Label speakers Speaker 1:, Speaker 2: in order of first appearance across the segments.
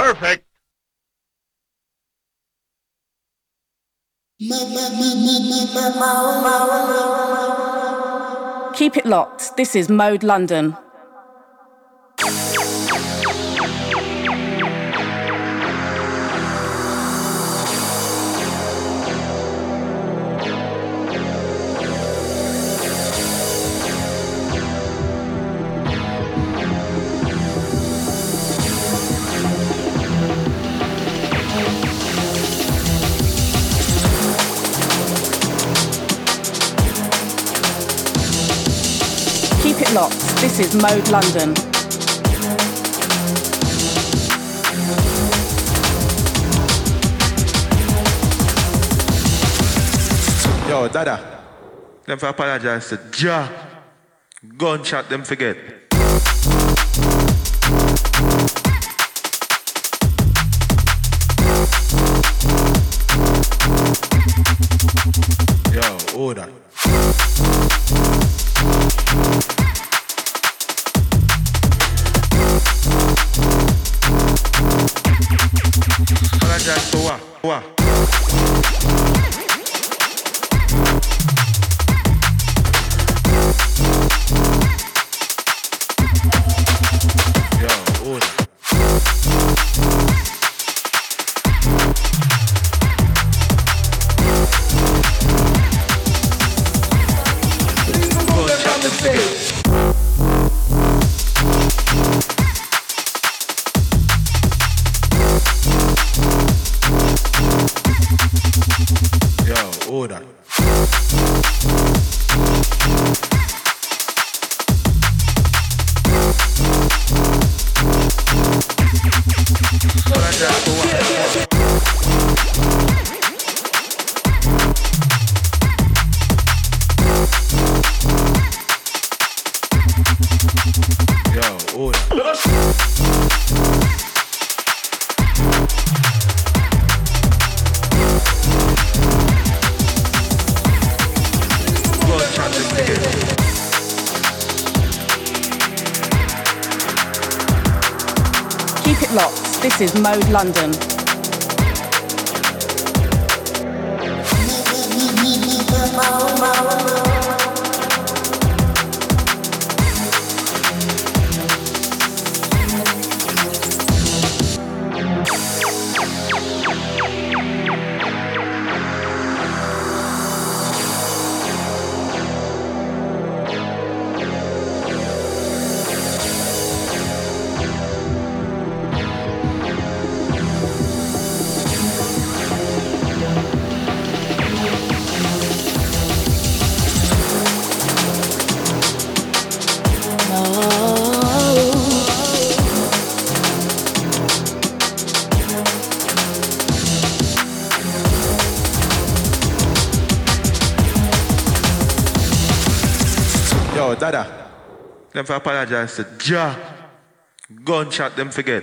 Speaker 1: Perfect.
Speaker 2: Keep it locked. This is Mode London. This is Mode London.
Speaker 3: Yo, Dada. Them for apologize to Ja. Gunshot them forget. Yo, order.
Speaker 2: London.
Speaker 3: Yo, Dada. Them for apologize to Ja. Gunshot them forget.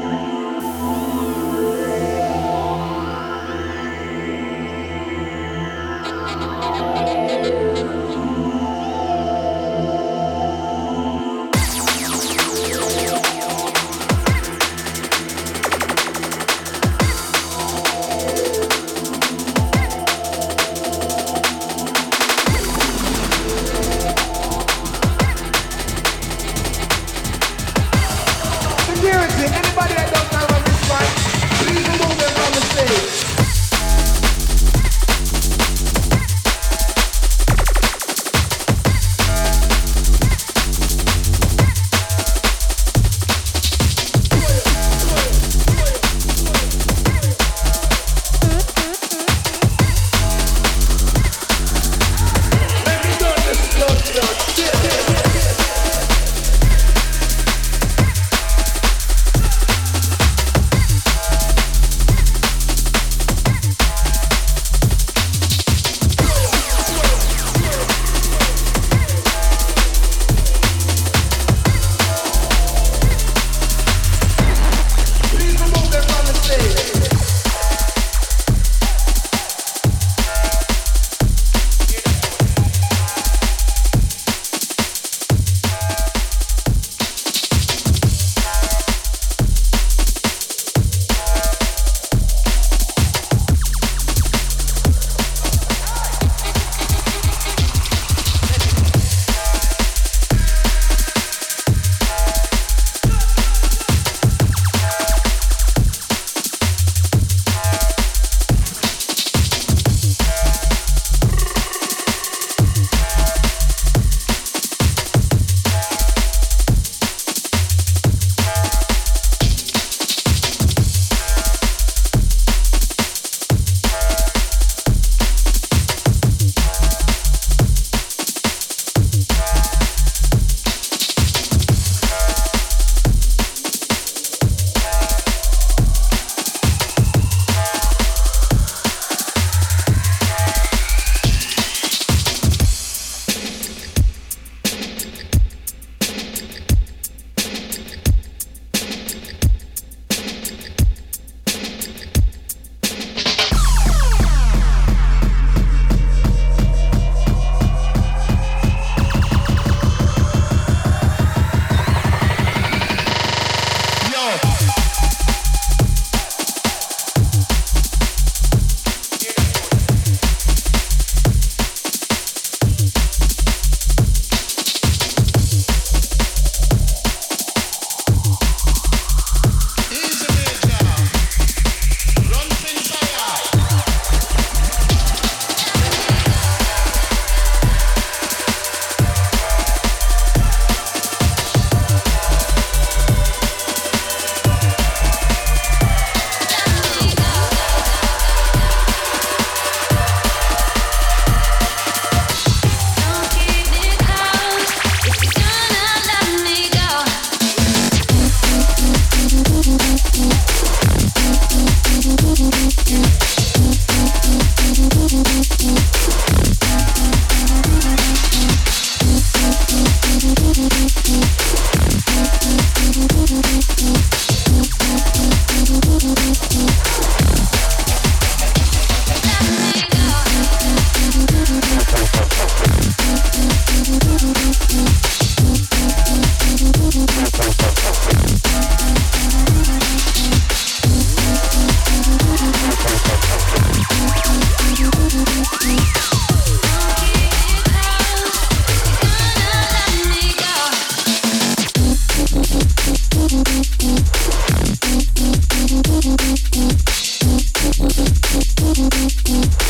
Speaker 4: Música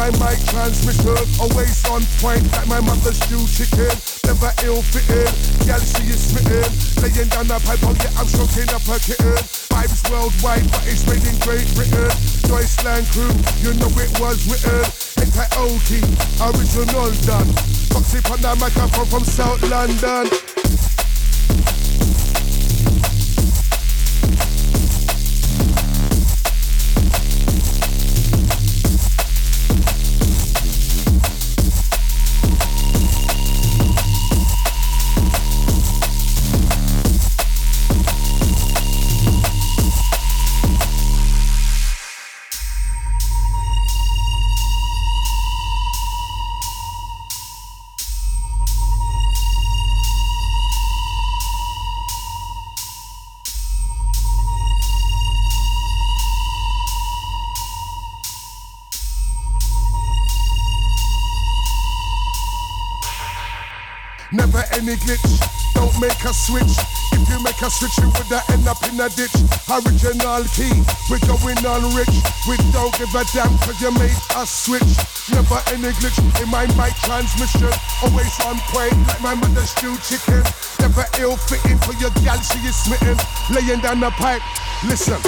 Speaker 4: my mic transmission. Always on point like my mother's stew chicken. Never ill fitting. Gal see you smitten. Laying down the pipe, oh yeah, I'm stroking up a kitten. Vibes worldwide, but it's made in Great Britain. Deutschland crew, you know it was written. Oki, original done. Foxy on the microphone from South London. Any glitch, don't make a switch. If you make a switch, you would end up in a ditch. Original key, we're going on rich. We don't give a damn cause you made us switch. Never any glitch in my mic transmission. Always on point like my mother's stew chicken. Never ill fitting for your gal, she is smitten. Laying down the pipe, listen.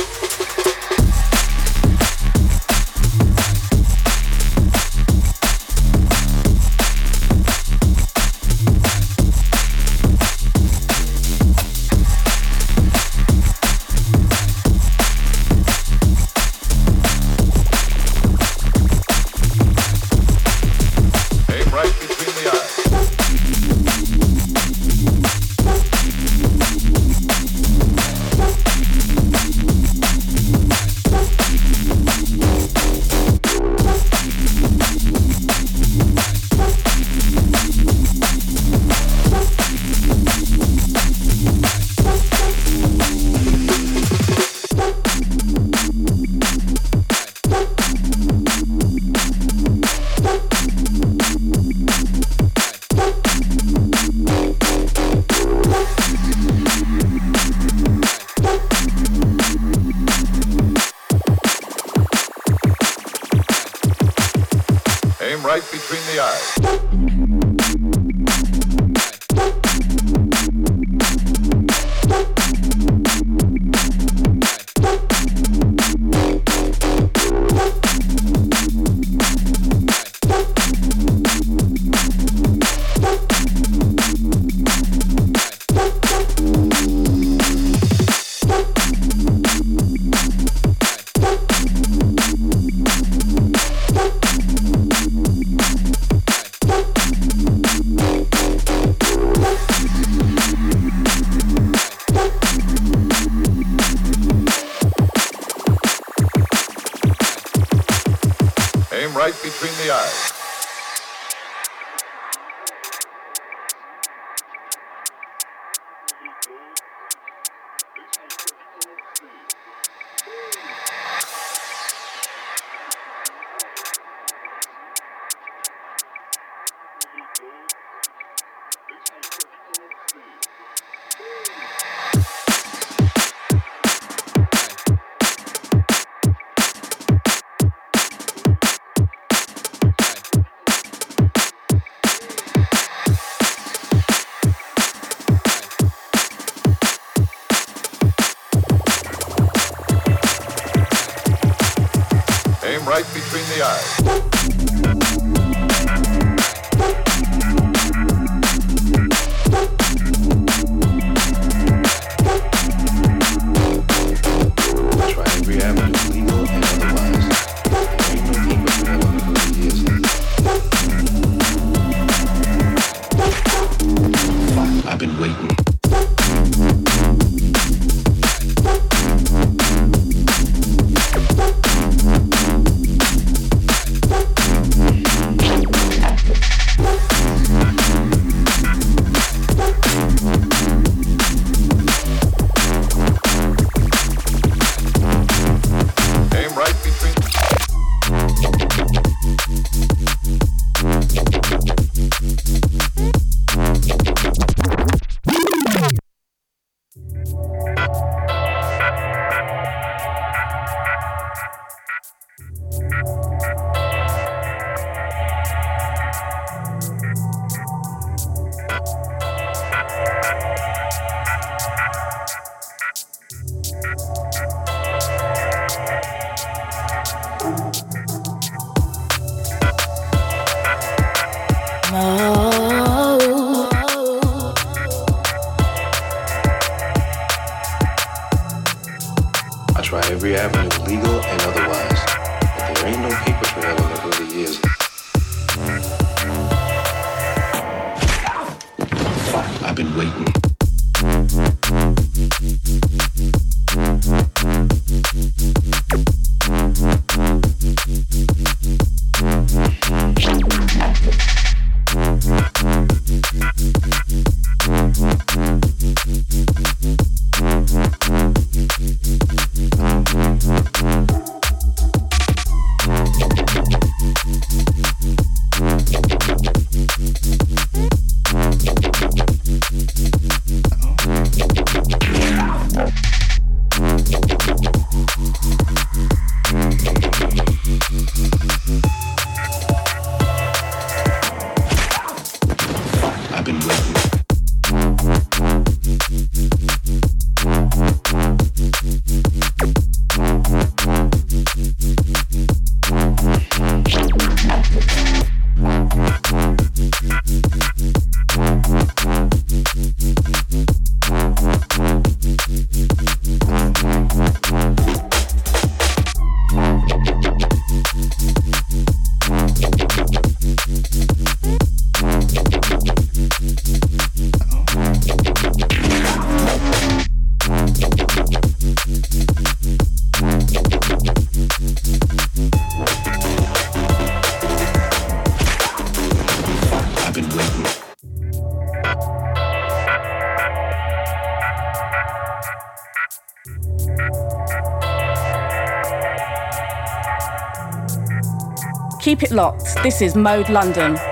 Speaker 5: Locked. This is Mode London.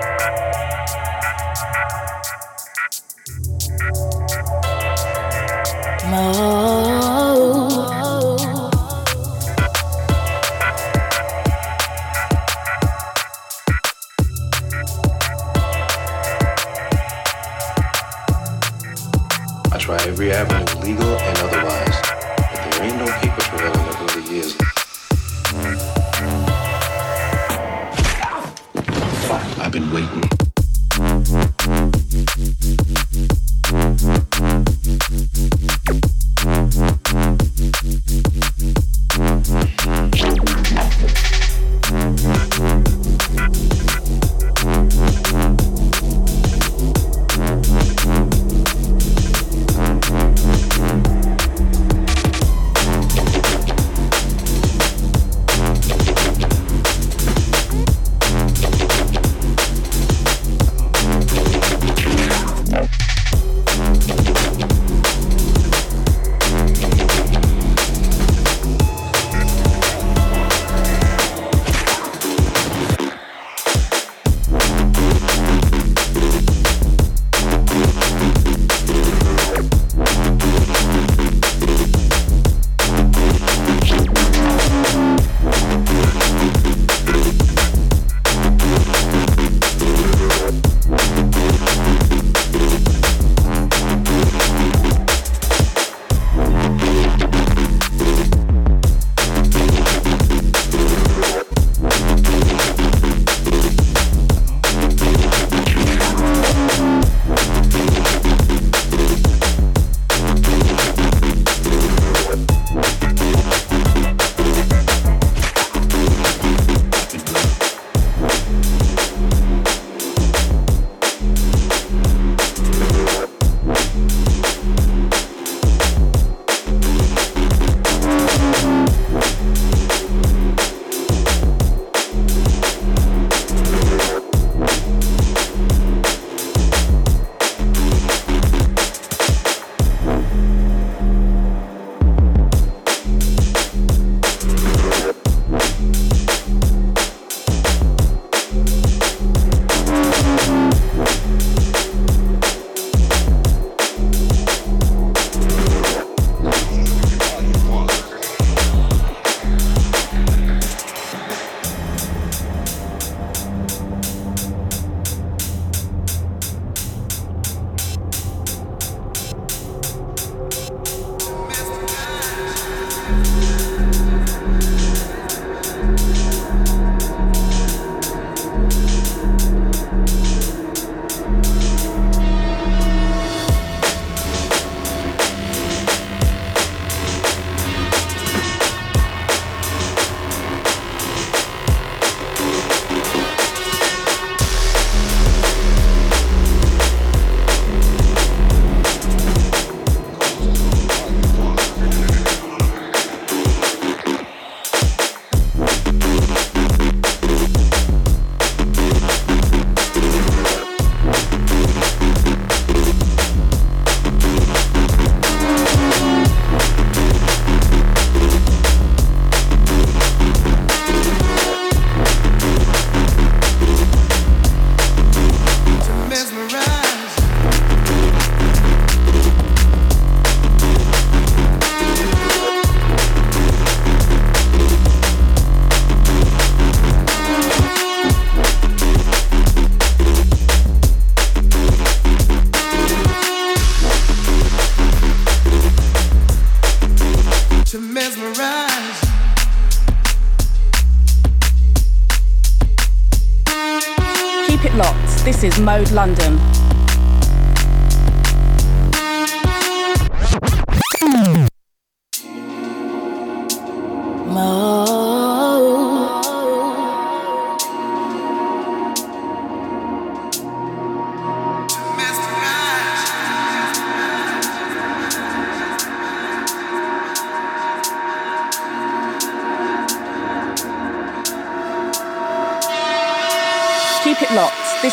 Speaker 2: Mode London.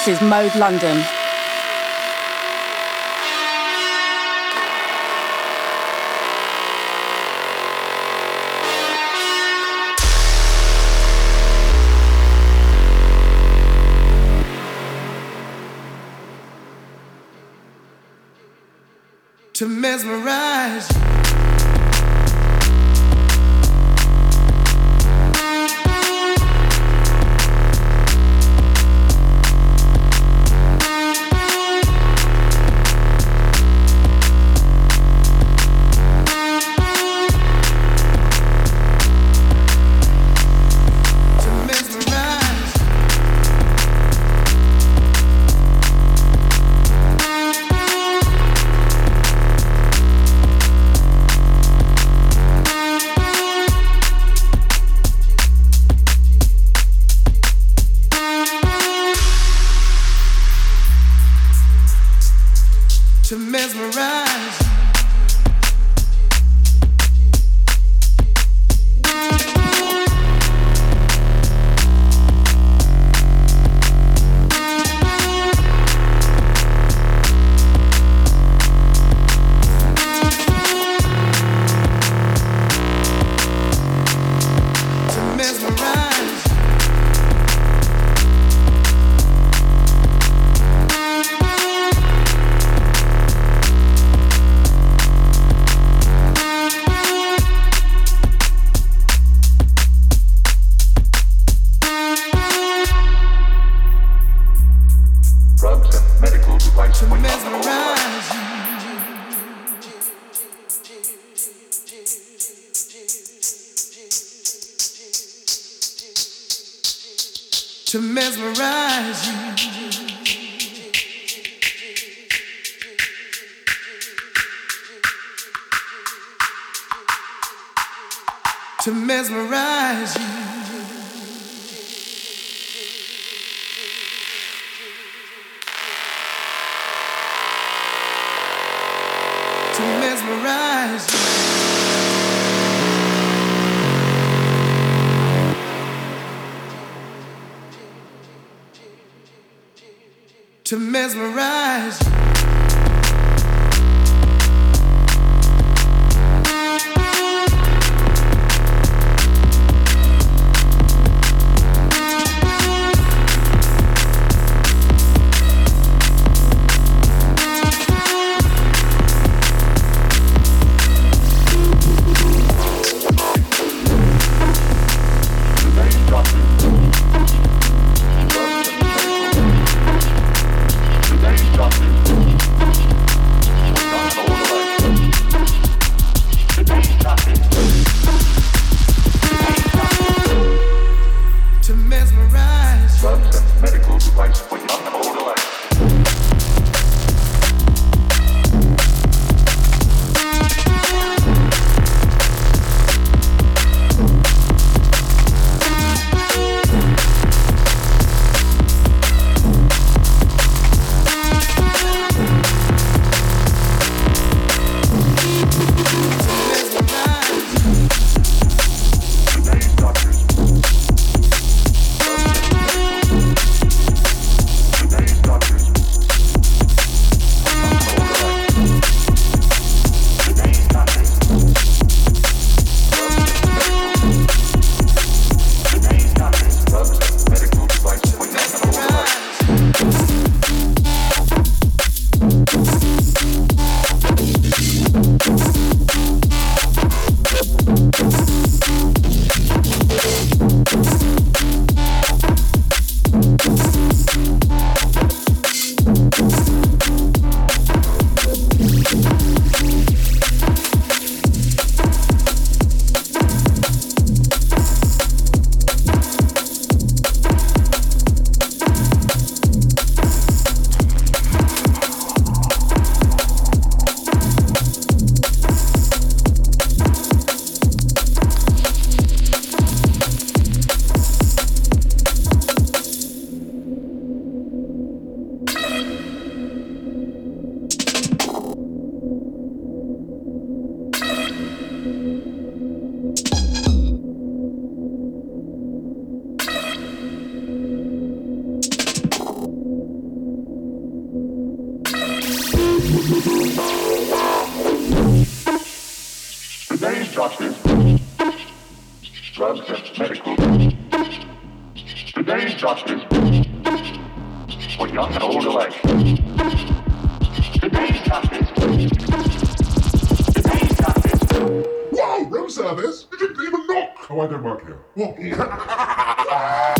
Speaker 2: Is Mode London.
Speaker 6: To mesmerize to mesmerize you.
Speaker 7: Today's justice for young and old alike. Today's. Today's.
Speaker 1: Wow, room service! You didn't even knock! Oh, I don't work here.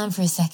Speaker 8: down for a second.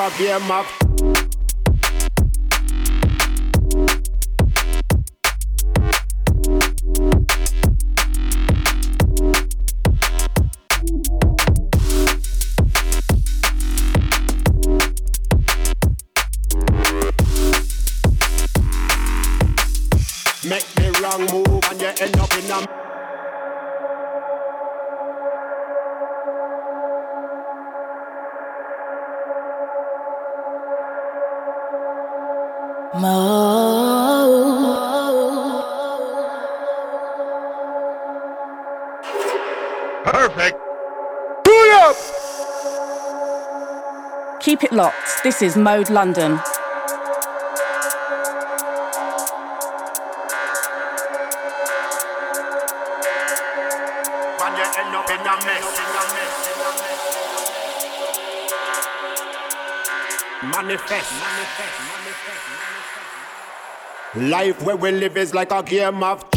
Speaker 9: up
Speaker 4: your
Speaker 2: Keep it locked. This is Mode London.
Speaker 9: Manifest. Manifest. Life where we live is like a game of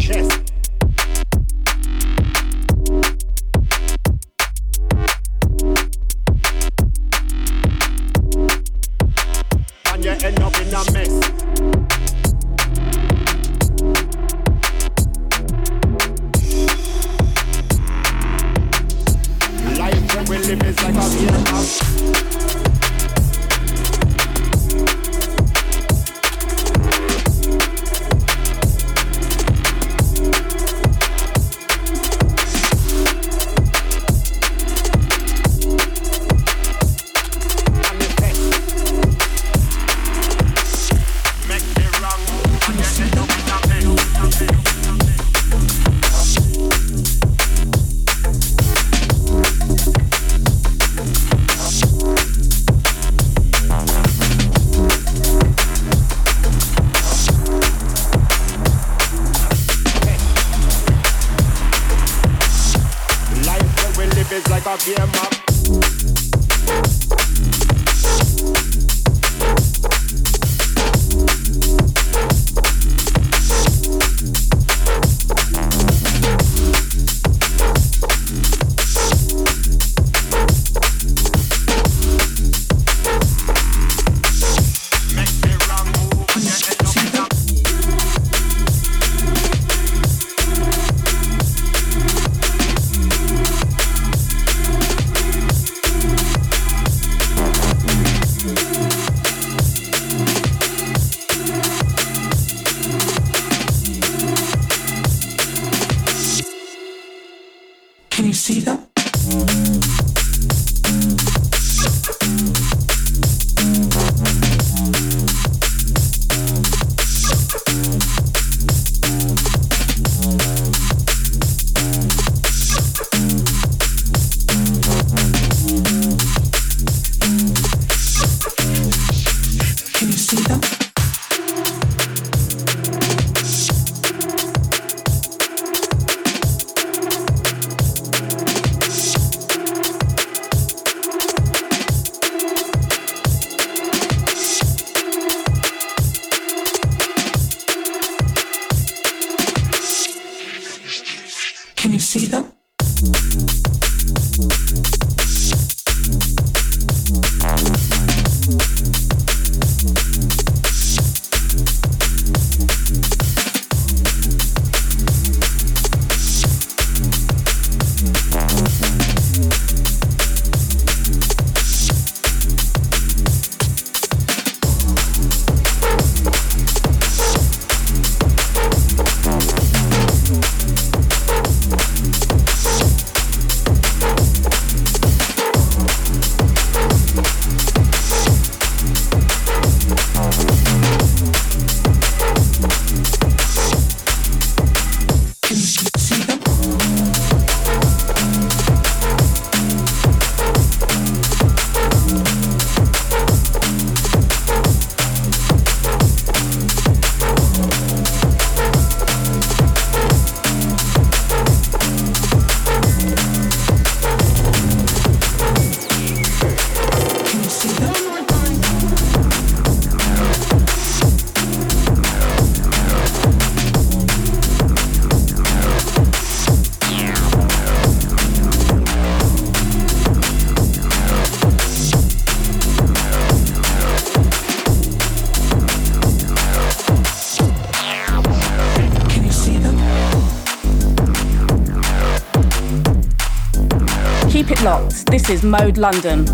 Speaker 2: This is Mode London.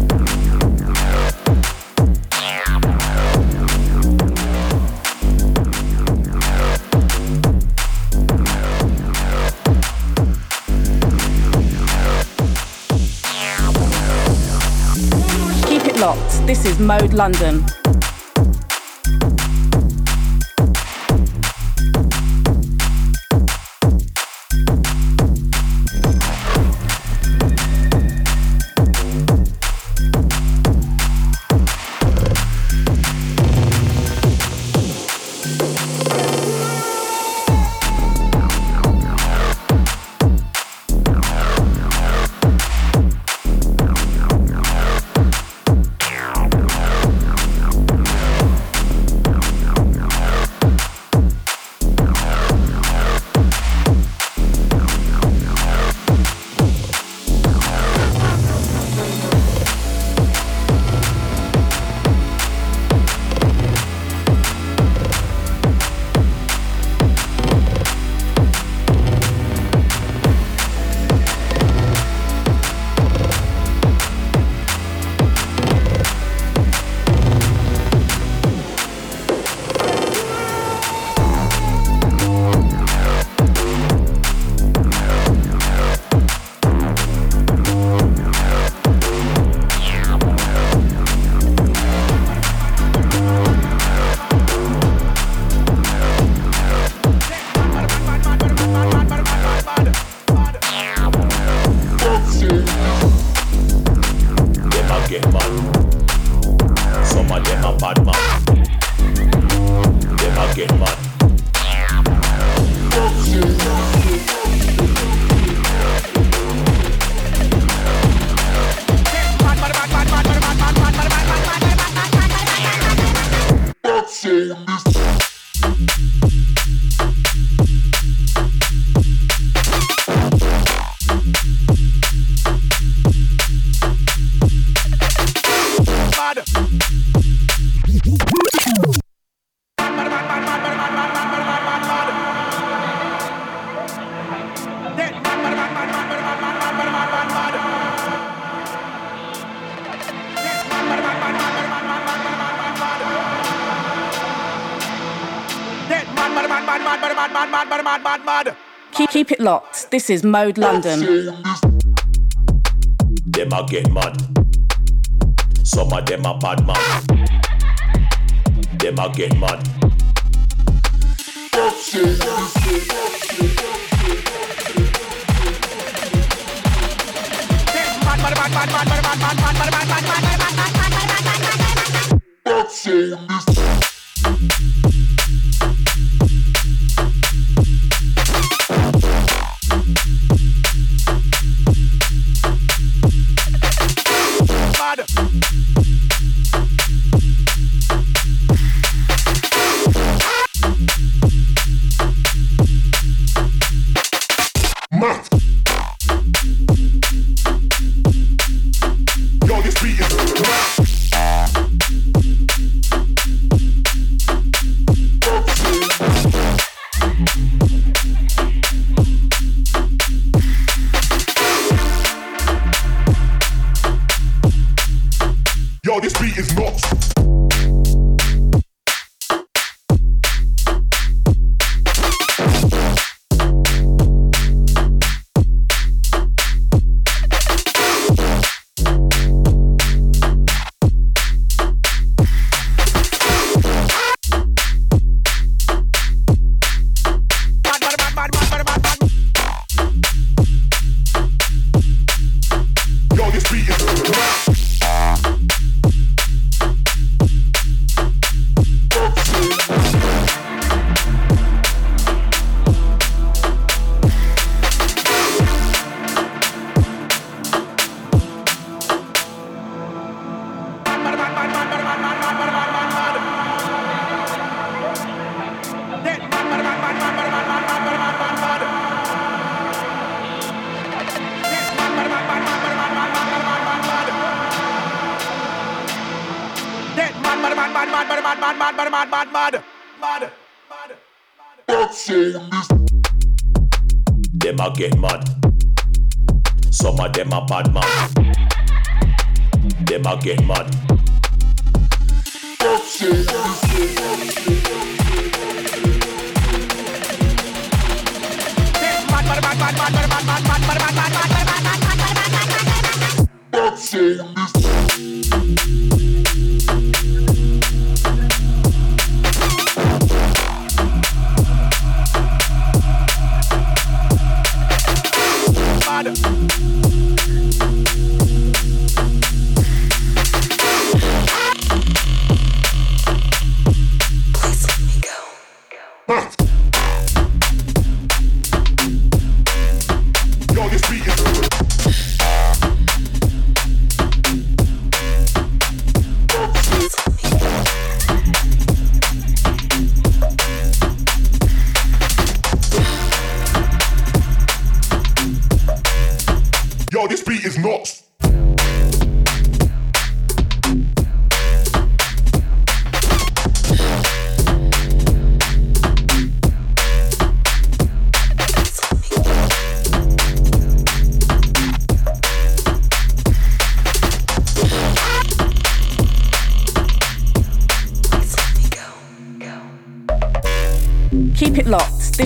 Speaker 2: Keep it locked. This is Mode London. This is Mode London.
Speaker 10: Them a get mad. Some of them a bad man. Them a get mad.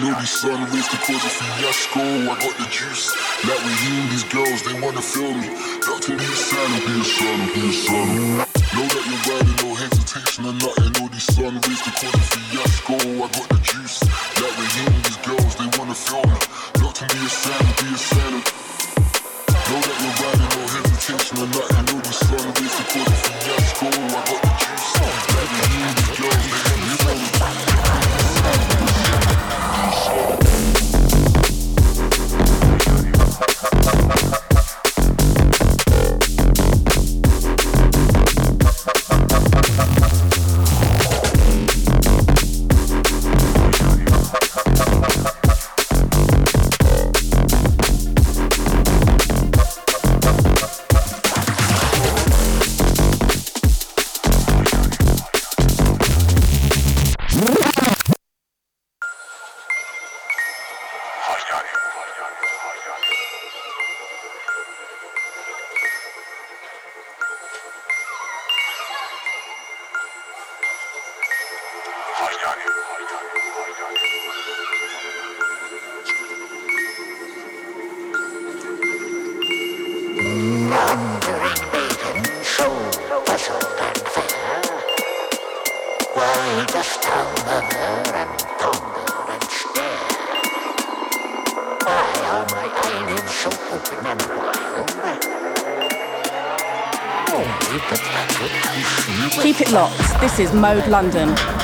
Speaker 11: know these sun rays could cause a fiasco. I got the juice. Now we healing these girls, they wanna feel me. Duck to the asylum, be a son, be a son. Know that you're riding, no hesitation or nothing. Know these sun rays could cause a fiasco.
Speaker 2: is Mode London.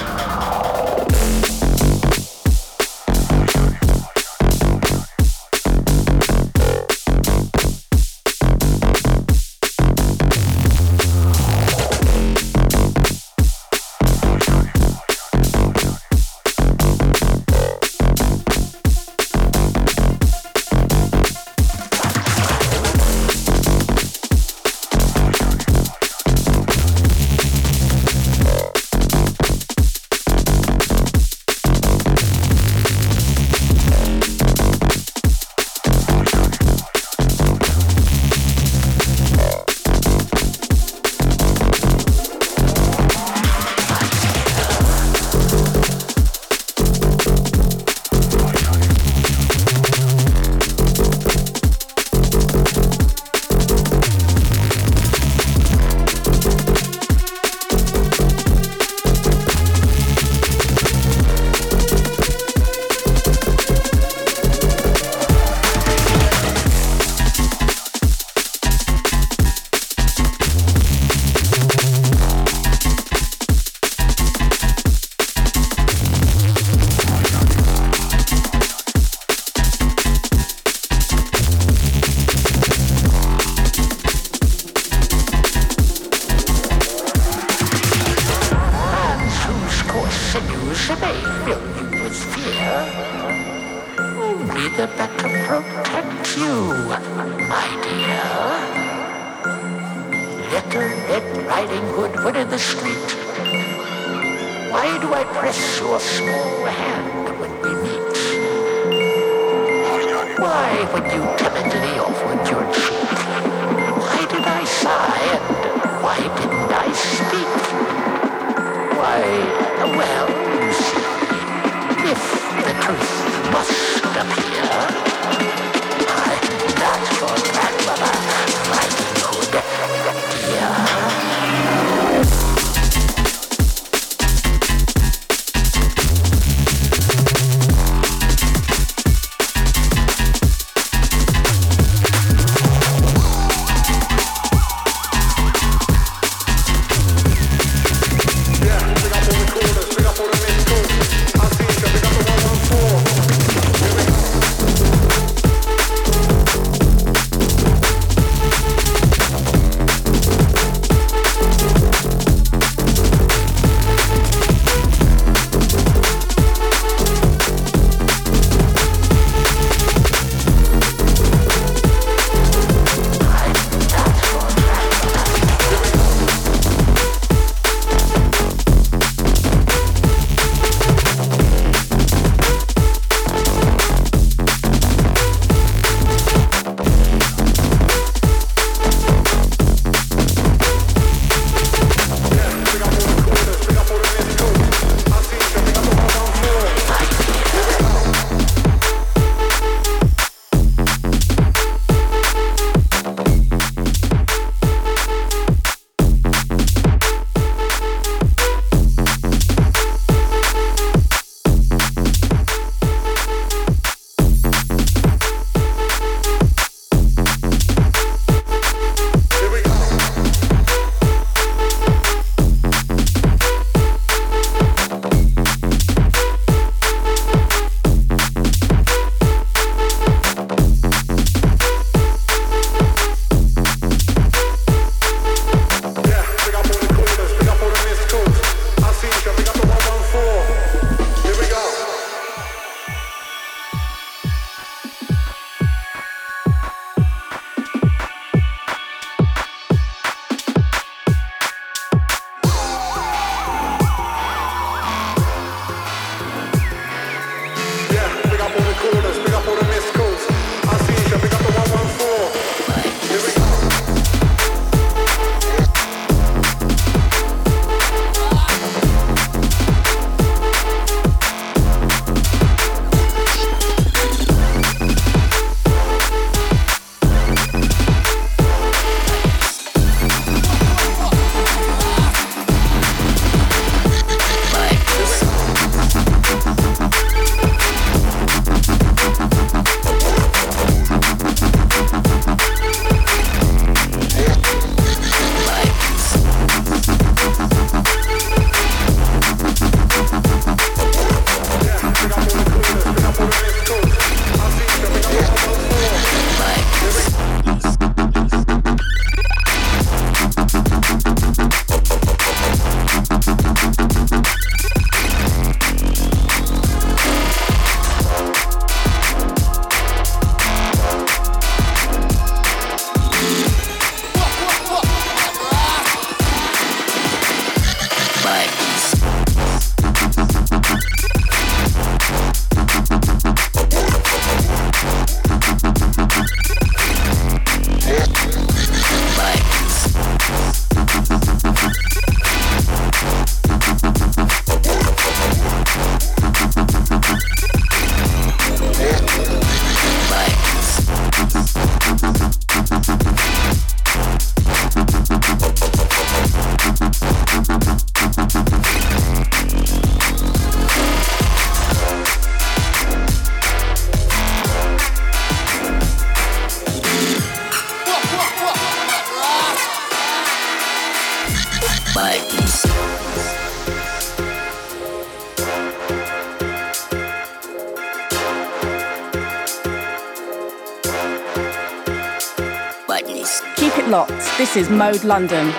Speaker 2: This is Mode London.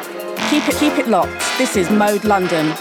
Speaker 2: Keep it, keep it locked. This is Mode London.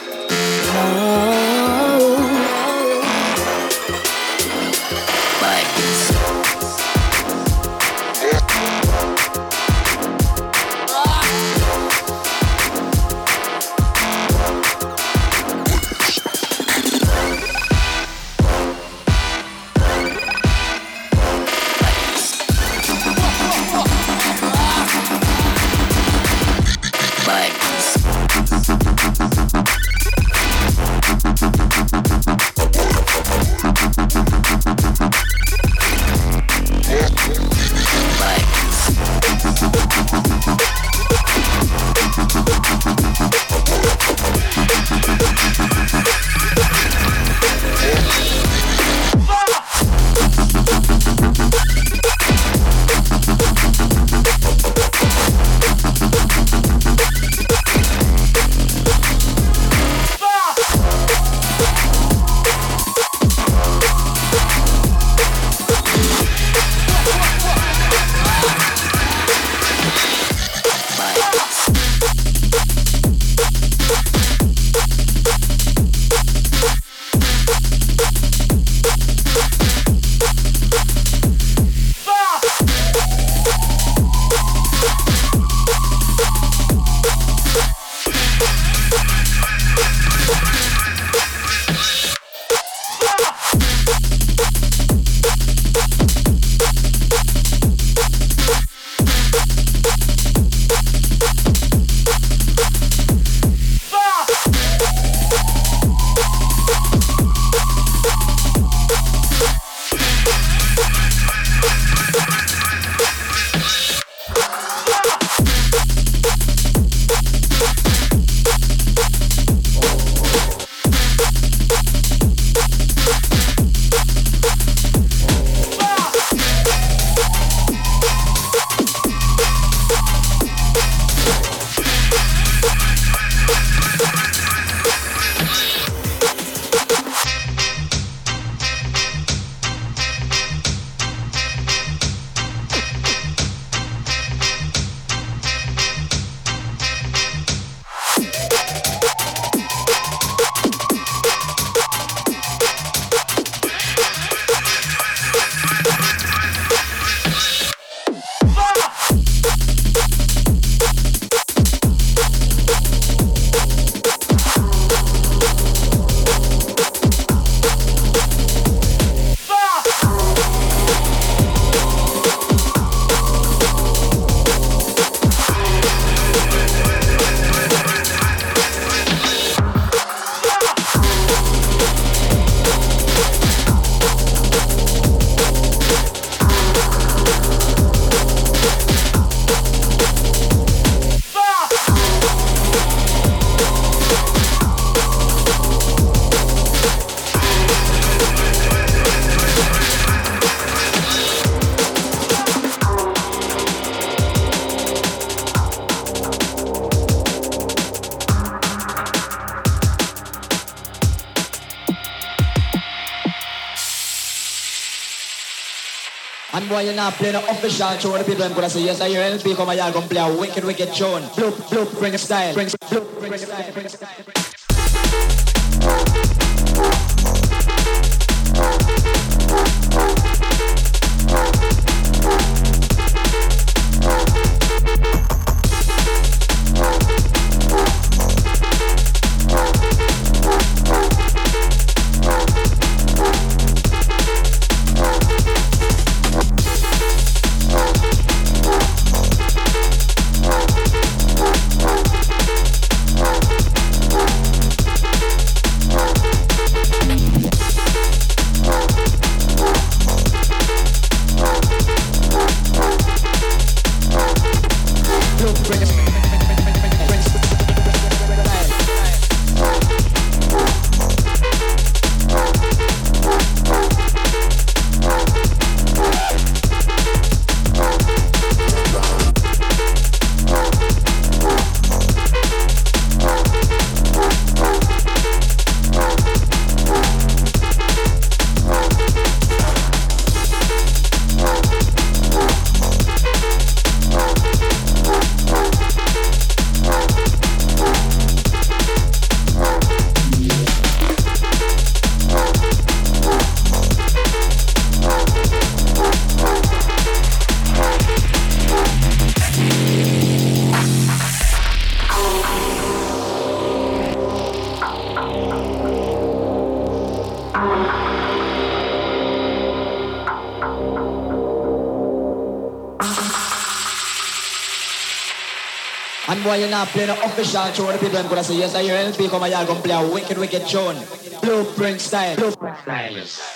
Speaker 12: Not play the official tune. The people them gonna say yes, I hear LP come and y'all gonna play a wicked, wicked tune. Bloop, bloop, bring a style, bring, bloop, bring a style, bring a style. Playing the official tune. The people them could say, yes, I hear LP come here, gonna play a wicked, wicked tune. Blueprint style. Blueprint style.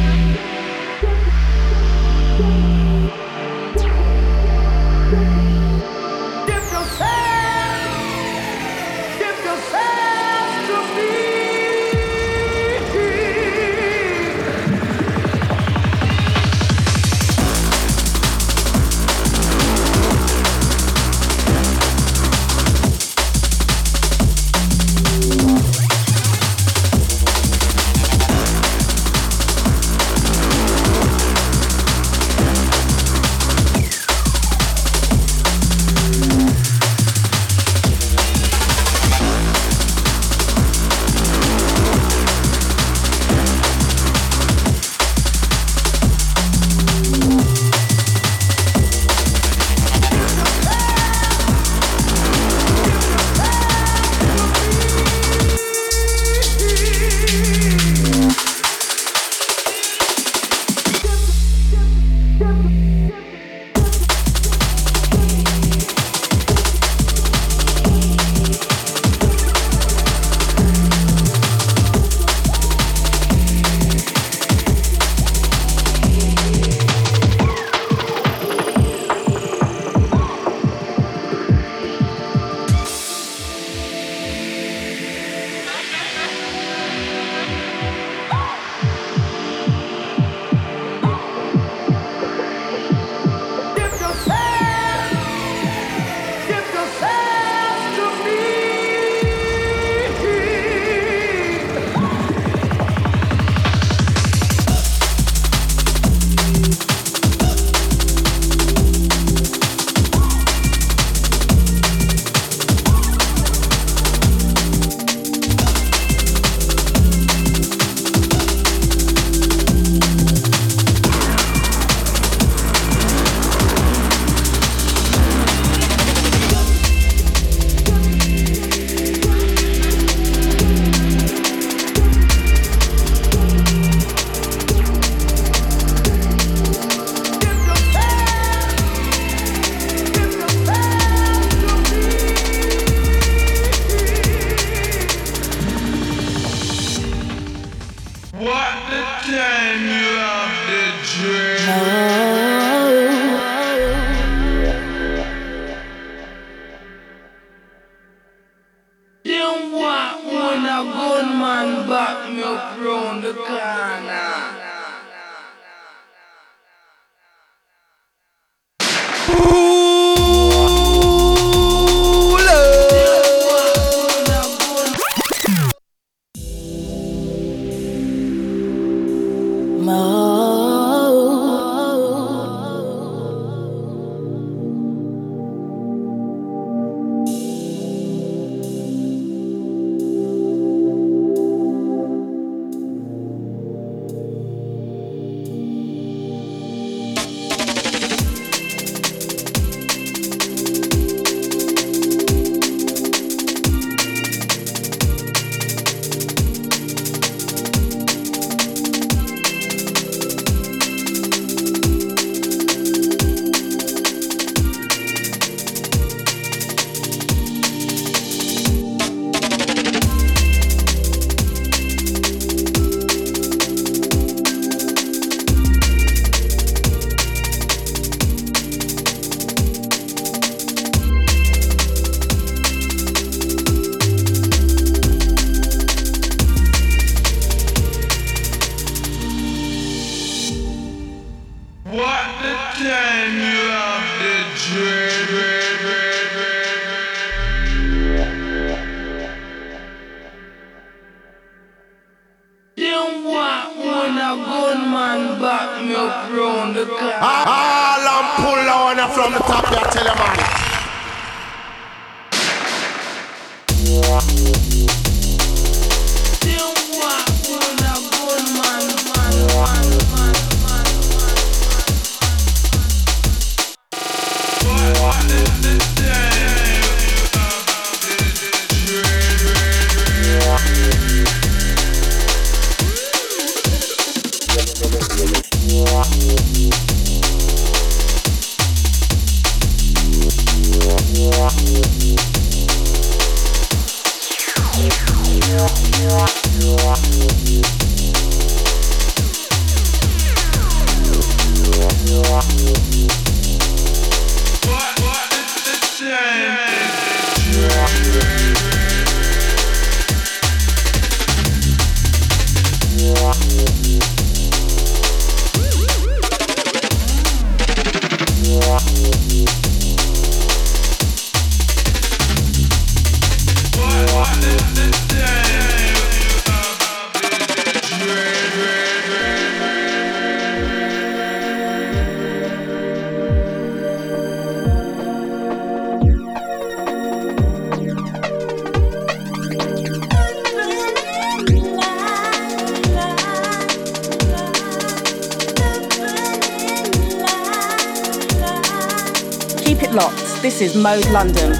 Speaker 12: is Mode
Speaker 2: London.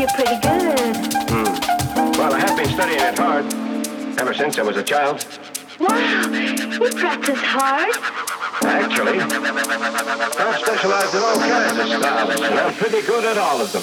Speaker 2: you're pretty good. Hmm. Well, I
Speaker 13: have been studying it hard ever since I was a child.
Speaker 14: Wow, you practice hard. Actually, I specialize in all
Speaker 2: kinds of styles, and
Speaker 14: I'm pretty good at all of them.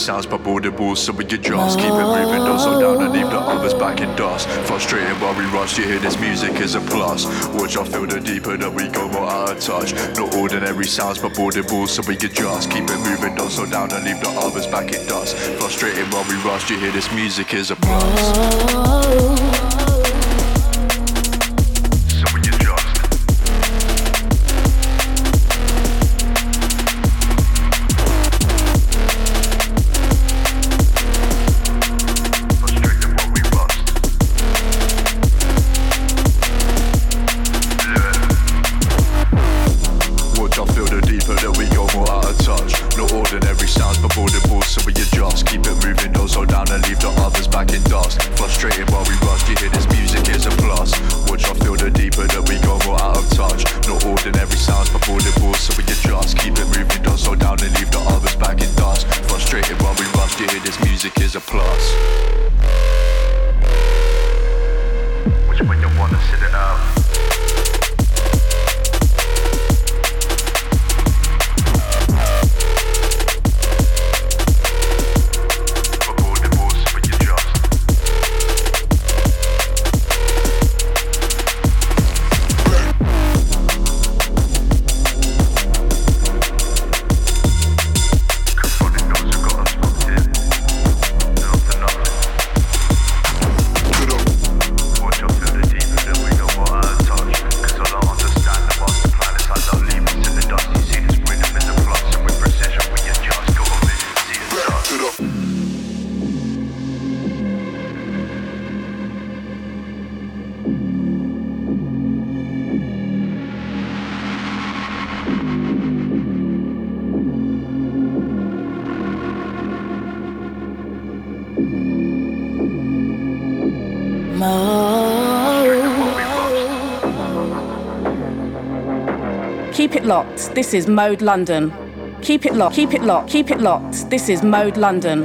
Speaker 15: Sounds but audible, so we get just keep it moving, don't slow down and leave the others back in dust. Frustrating while we rush, you hear this music is a plus. Watch I feel the deeper that we go more out of touch. Not ordinary sounds but audible, so we get just keep it moving, don't slow down and leave the others back in dust. Frustrating while we rush, you hear this music is a plus. This is Mode London. Keep it locked. Keep it locked. Keep it locked. This is Mode London.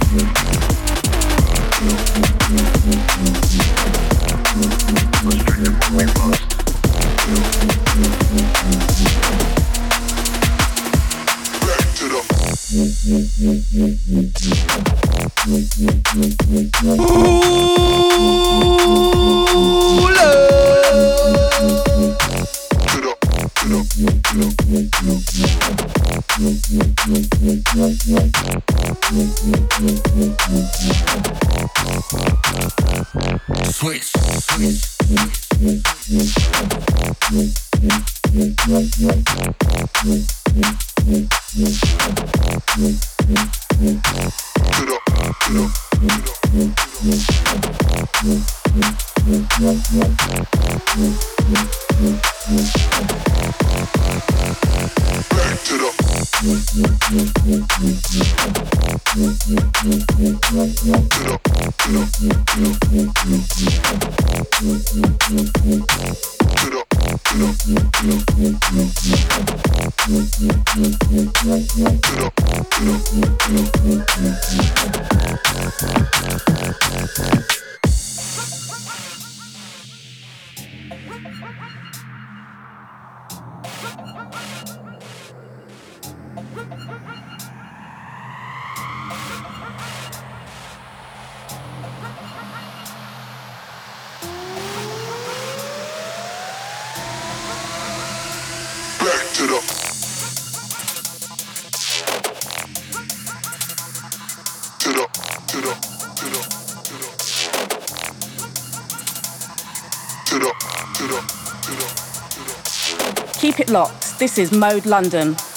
Speaker 2: Is Mode London.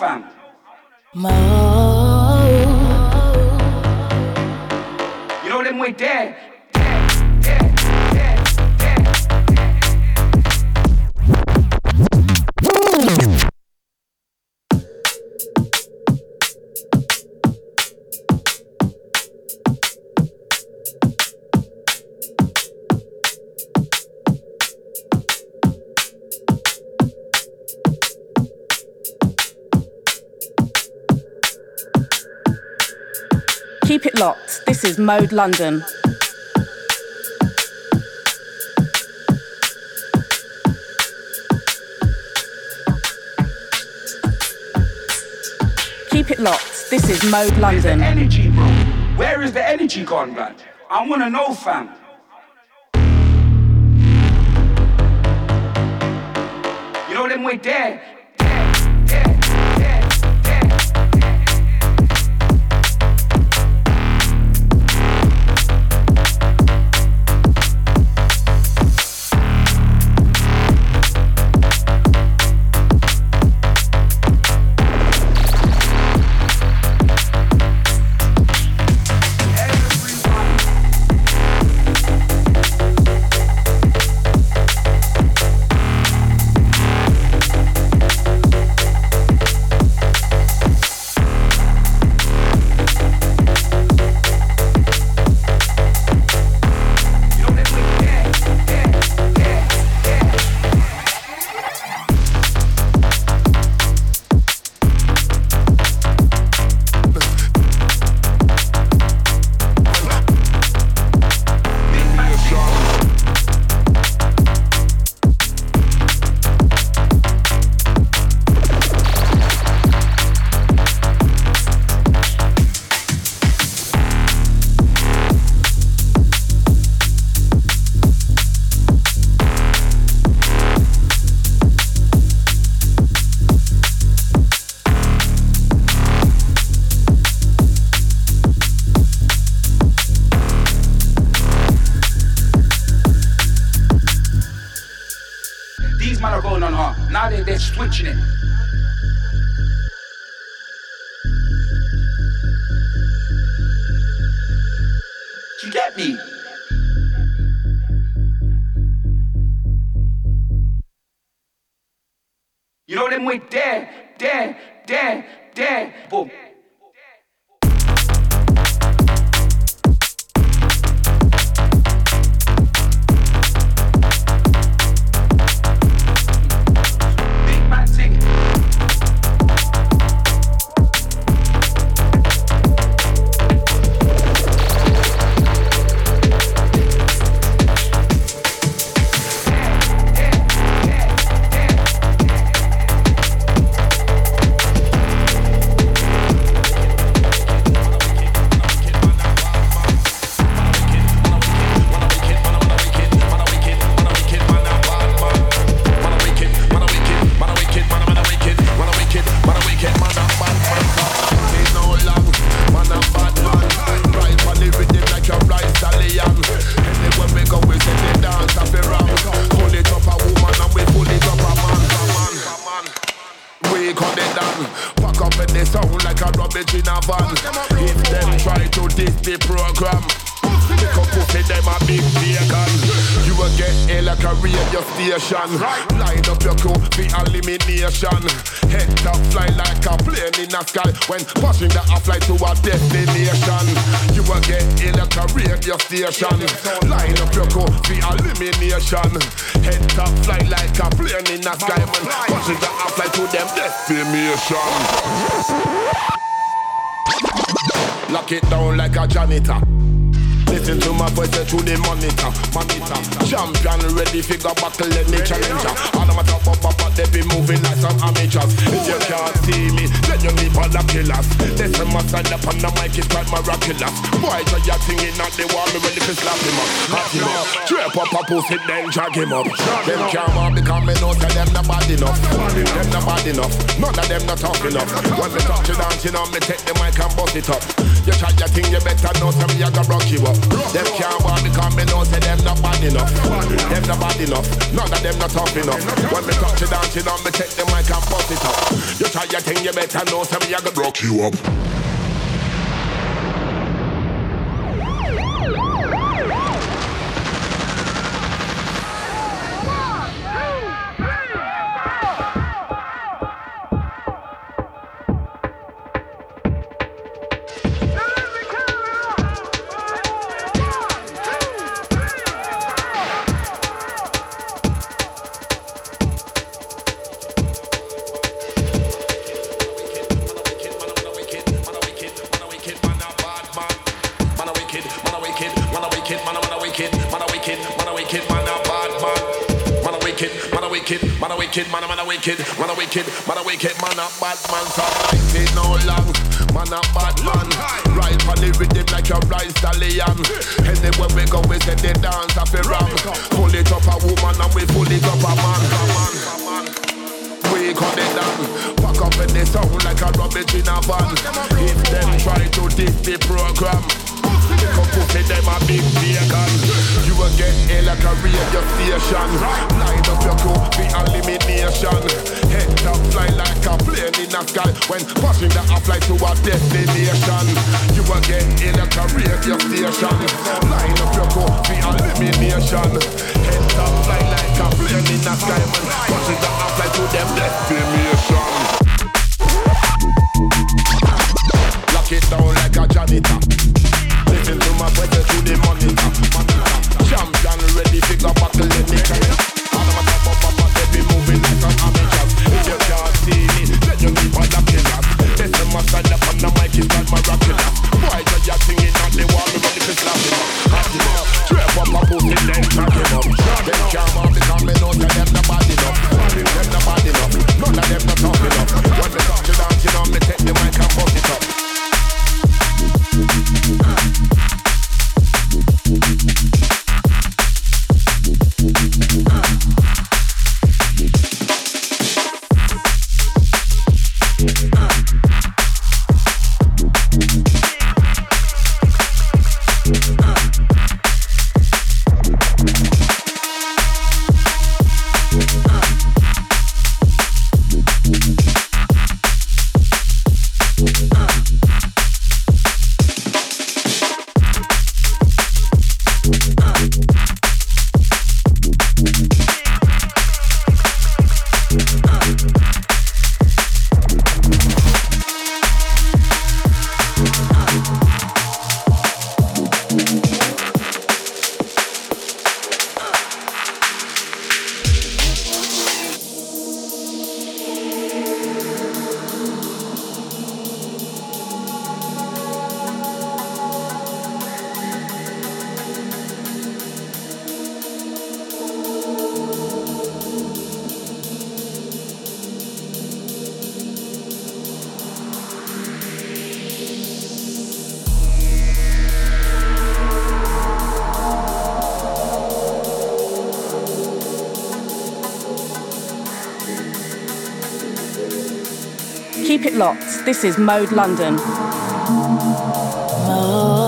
Speaker 16: Wanna know,
Speaker 2: This is Mode London. Keep it locked. This is Mode London.
Speaker 16: Energy, bro. Where is the energy gone, blood? I wanna know, fam. You know them way there.
Speaker 9: Destination. Lock it down like a janitor. Listen to my voice and through the monitor, monitor. Champion ready, figure buckle, let me challenge ya. All of my top up, up, up, they be moving like some amateurs. If you can't see me, then you need other killers. Listen, my stand up on the mic is quite miraculous. Boy, so you're singing out the wall, me ready to slap him up, slap him up. Trap up a pussy, then drag him up. Them can't walk because me know that them not bad enough. Them not bad enough. None of them not tough enough. When me touch you down, you know me take the mic and bust it up. You try your thing, you better know some you gonna rock you up. Them can't walk the me know say them not bad enough. Them not bad enough. None of them not tough enough. When me touch the dance, she know me check the mic and bust it up. You try your thing, you better know say me I go broke you up.
Speaker 2: Locked. This is Mode London. This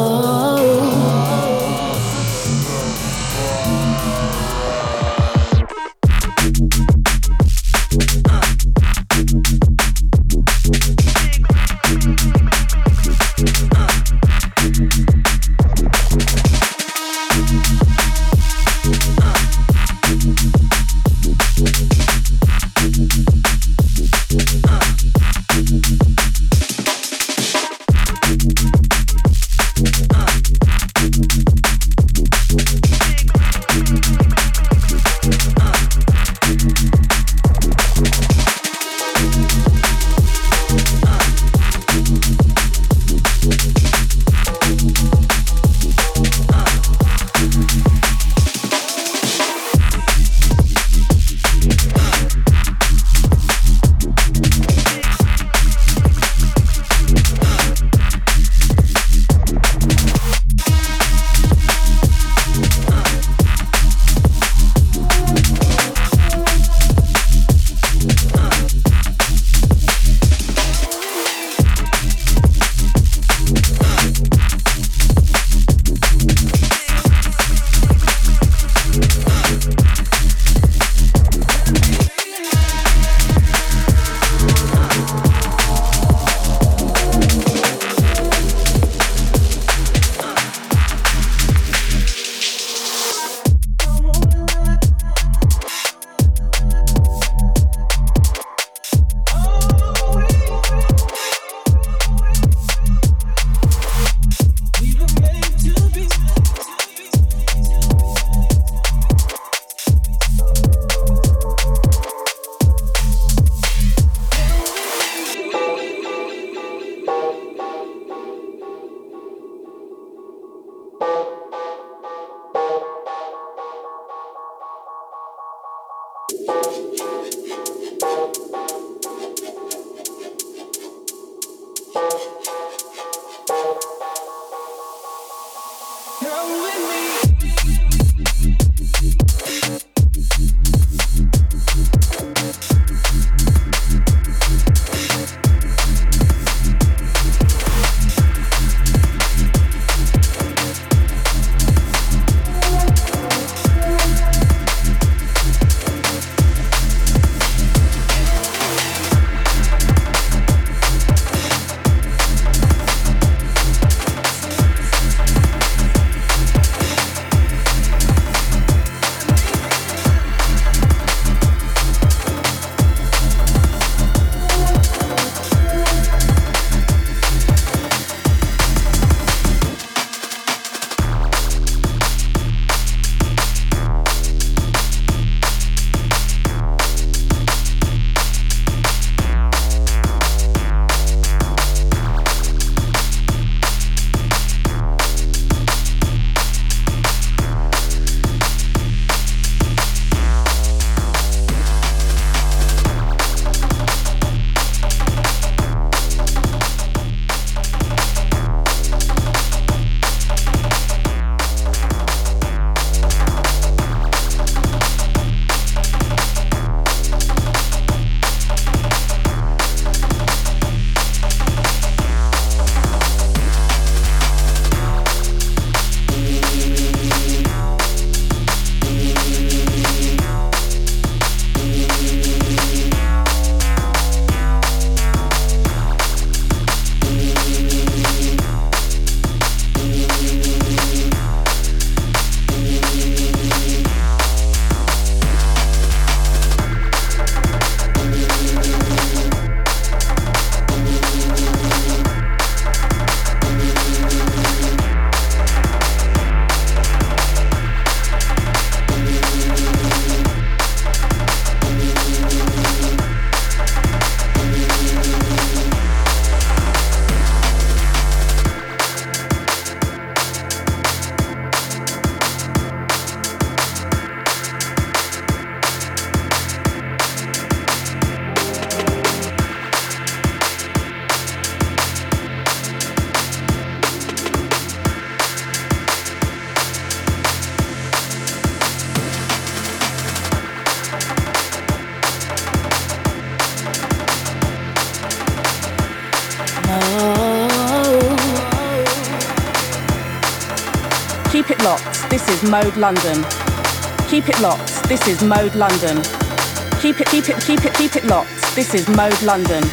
Speaker 2: Mode London. Keep it locked. This is Mode London. Keep it, keep it, keep it, keep it locked. This is Mode London.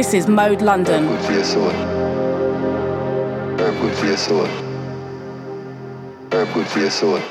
Speaker 2: This is Mode London.
Speaker 17: Good for your soul. Herb good for your soul. Herb good for your soul.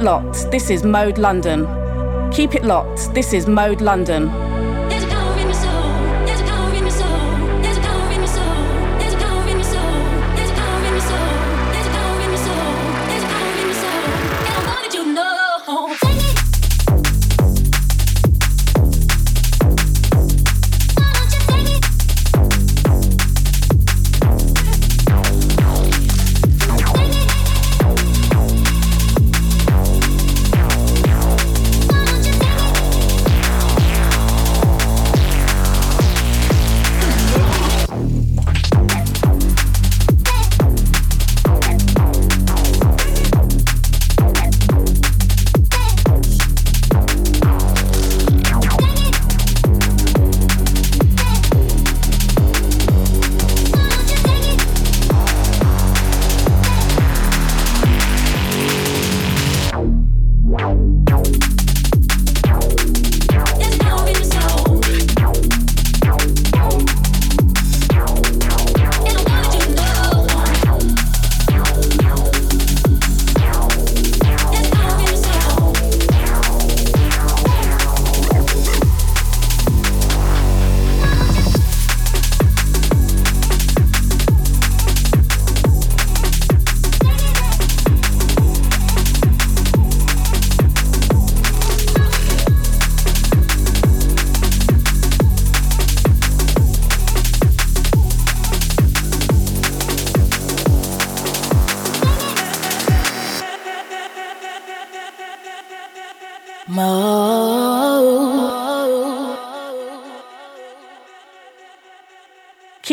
Speaker 18: It locked. This is Mode London. Keep it locked. This is Mode London.